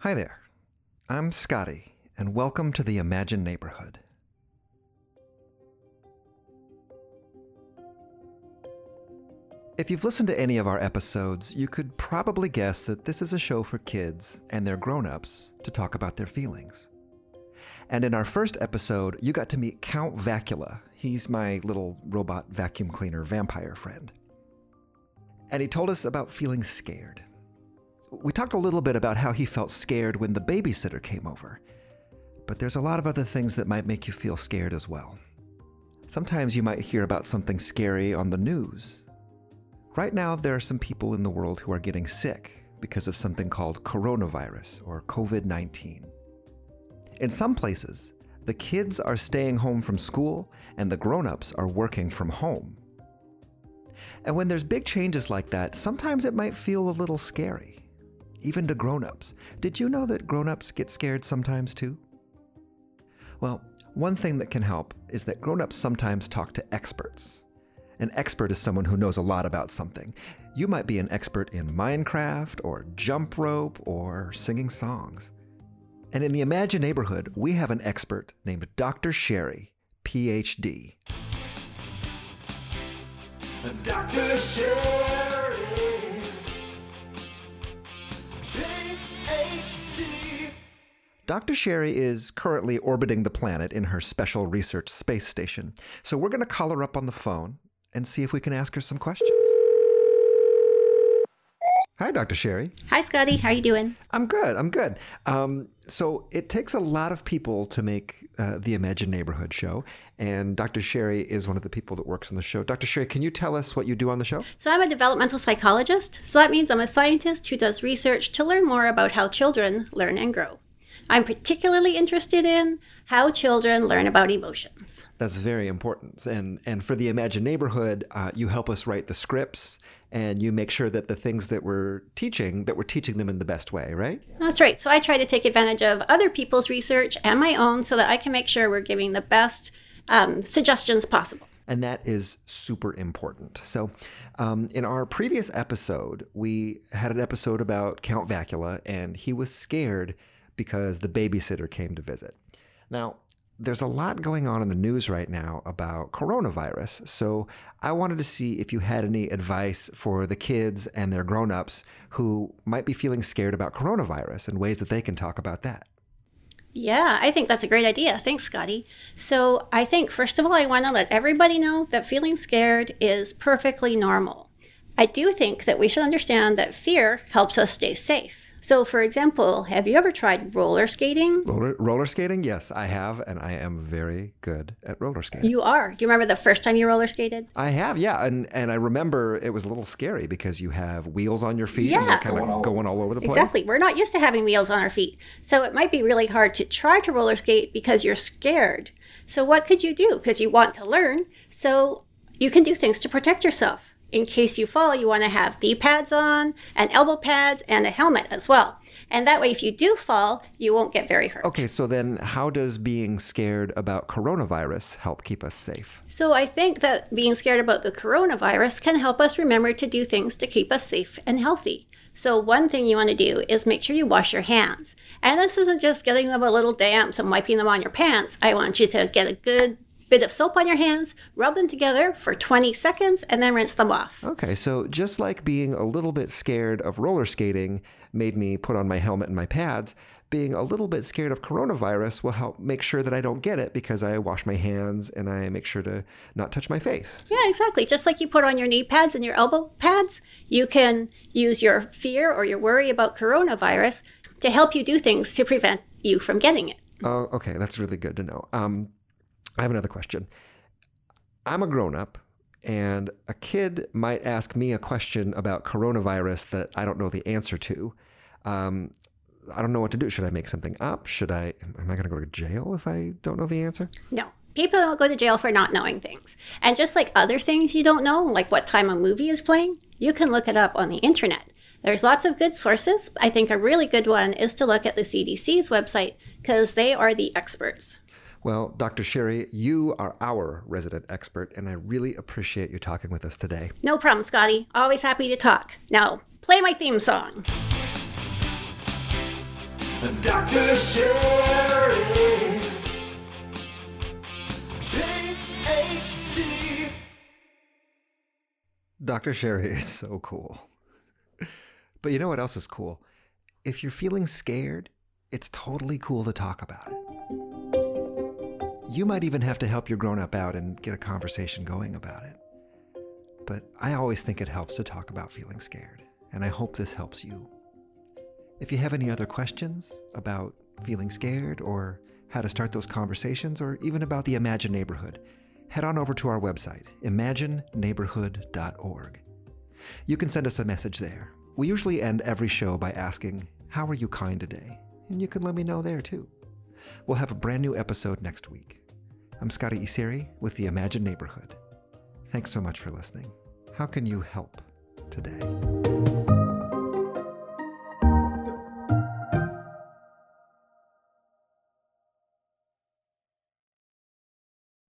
Hi there. I'm Scotty, and welcome to the Imagine Neighborhood. If you've listened to any of our episodes, you could probably guess that this is a show for kids and their grown ups to talk about their feelings. And in our first episode, you got to meet Count Vacula. He's my little robot vacuum cleaner vampire friend. And he told us about feeling scared. We talked a little bit about how he felt scared when the babysitter came over. But there's a lot of other things that might make you feel scared as well. Sometimes you might hear about something scary on the news. Right now, there are some people in the world who are getting sick because of something called coronavirus or COVID 19. In some places, the kids are staying home from school and the grown ups are working from home. And when there's big changes like that, sometimes it might feel a little scary, even to grown ups. Did you know that grown ups get scared sometimes too? Well, one thing that can help is that grown ups sometimes talk to experts. An expert is someone who knows a lot about something. You might be an expert in Minecraft, or jump rope, or singing songs. And in the Imagine neighborhood, we have an expert named Dr. Sherri, PhD. Dr. Sherri, Dr. Sherri is currently orbiting the planet in her special research space station. So we're going to call her up on the phone and see if we can ask her some questions. Hi, Dr. Sherri. Hi, Scotty. How are you doing? I'm good. I'm good. Um, so it takes a lot of people to make uh, the Imagine Neighborhood show, and Dr. Sherri is one of the people that works on the show. Dr. Sherri, can you tell us what you do on the show? So, I'm a developmental psychologist. So, that means I'm a scientist who does research to learn more about how children learn and grow. I'm particularly interested in how children learn about emotions. That's very important. And and for the Imagine Neighborhood, uh, you help us write the scripts, and you make sure that the things that we're teaching that we're teaching them in the best way, right? That's right. So, I try to take advantage of other people's research and my own so that I can make sure we're giving the best um, suggestions possible. And that is super important. So, um, in our previous episode, we had an episode about Count Vacula, and he was scared because the babysitter came to visit. Now, there's a lot going on in the news right now about coronavirus. So I wanted to see if you had any advice for the kids and their grown-ups who might be feeling scared about coronavirus and ways that they can talk about that. Yeah, I think that's a great idea. Thanks, Scotty. So, I think first of all, I want to let everybody know that feeling scared is perfectly normal. I do think that we should understand that fear helps us stay safe. So, for example, have you ever tried roller skating? Roller, roller skating? Yes, I have, and I am very good at roller skating. You are. Do you remember the first time you roller skated? I have, yeah, and and I remember it was a little scary because you have wheels on your feet and Yeah. they're kind of going all over the place. Exactly. We're not used to having wheels on our feet. So it might be really hard to try to roller skate because you're scared. So what could you do? Because you want to learn. So you can do things to protect yourself. In case you fall, you want to have knee pads on, and elbow pads, and a helmet as well. And that way, if you do fall, you won't get very hurt. Okay, so then how does being scared about coronavirus help keep us safe? So I think that being scared about the coronavirus can help us remember to do things to keep us safe and healthy. So one thing you want to do is make sure you wash your hands. And this isn't just getting them a little damp and wiping them on your pants. I want you to get a good bit of soap on your hands, rub them together for 20 seconds, and then rinse them off. Okay, so just like being a little bit scared of roller skating made me put on my helmet and my pads, being a little bit scared of coronavirus will help make sure that I don't get it because I wash my hands and I make sure to not touch my face. Yeah, exactly. Just like you put on your knee pads and your elbow pads, you can use your fear or your worry about coronavirus to help you do things to prevent you from getting it. Oh, okay, that's really good to know. Um, I have another question. I'm a grown up, and a kid might ask me a question about coronavirus that I don't know the answer to. Um, I don't know what to do. Should I make something up? Should I? Am I going to go to jail if I don't know the answer? No. People don't go to jail for not knowing things. And just like other things you don't know, like what time a movie is playing, you can look it up on the internet. There's lots of good sources. I think a really good one is to look at the CDC's website because they are the experts. Well, Dr. Sherri, you are our resident expert, and I really appreciate you talking with us today. No problem, Scotty. Always happy to talk. Now, play my theme song. Dr. Sherri. PhD. Dr. Sherri is so cool. But you know what else is cool? If you're feeling scared, it's totally cool to talk about it. You might even have to help your grown up out and get a conversation going about it. But I always think it helps to talk about feeling scared, and I hope this helps you. If you have any other questions about feeling scared or how to start those conversations or even about the Imagine Neighborhood, head on over to our website, imagineneighborhood.org. You can send us a message there. We usually end every show by asking, How are you kind today? And you can let me know there too. We'll have a brand new episode next week. I'm Scotty Iseri with the Imagine Neighborhood. Thanks so much for listening. How can you help today?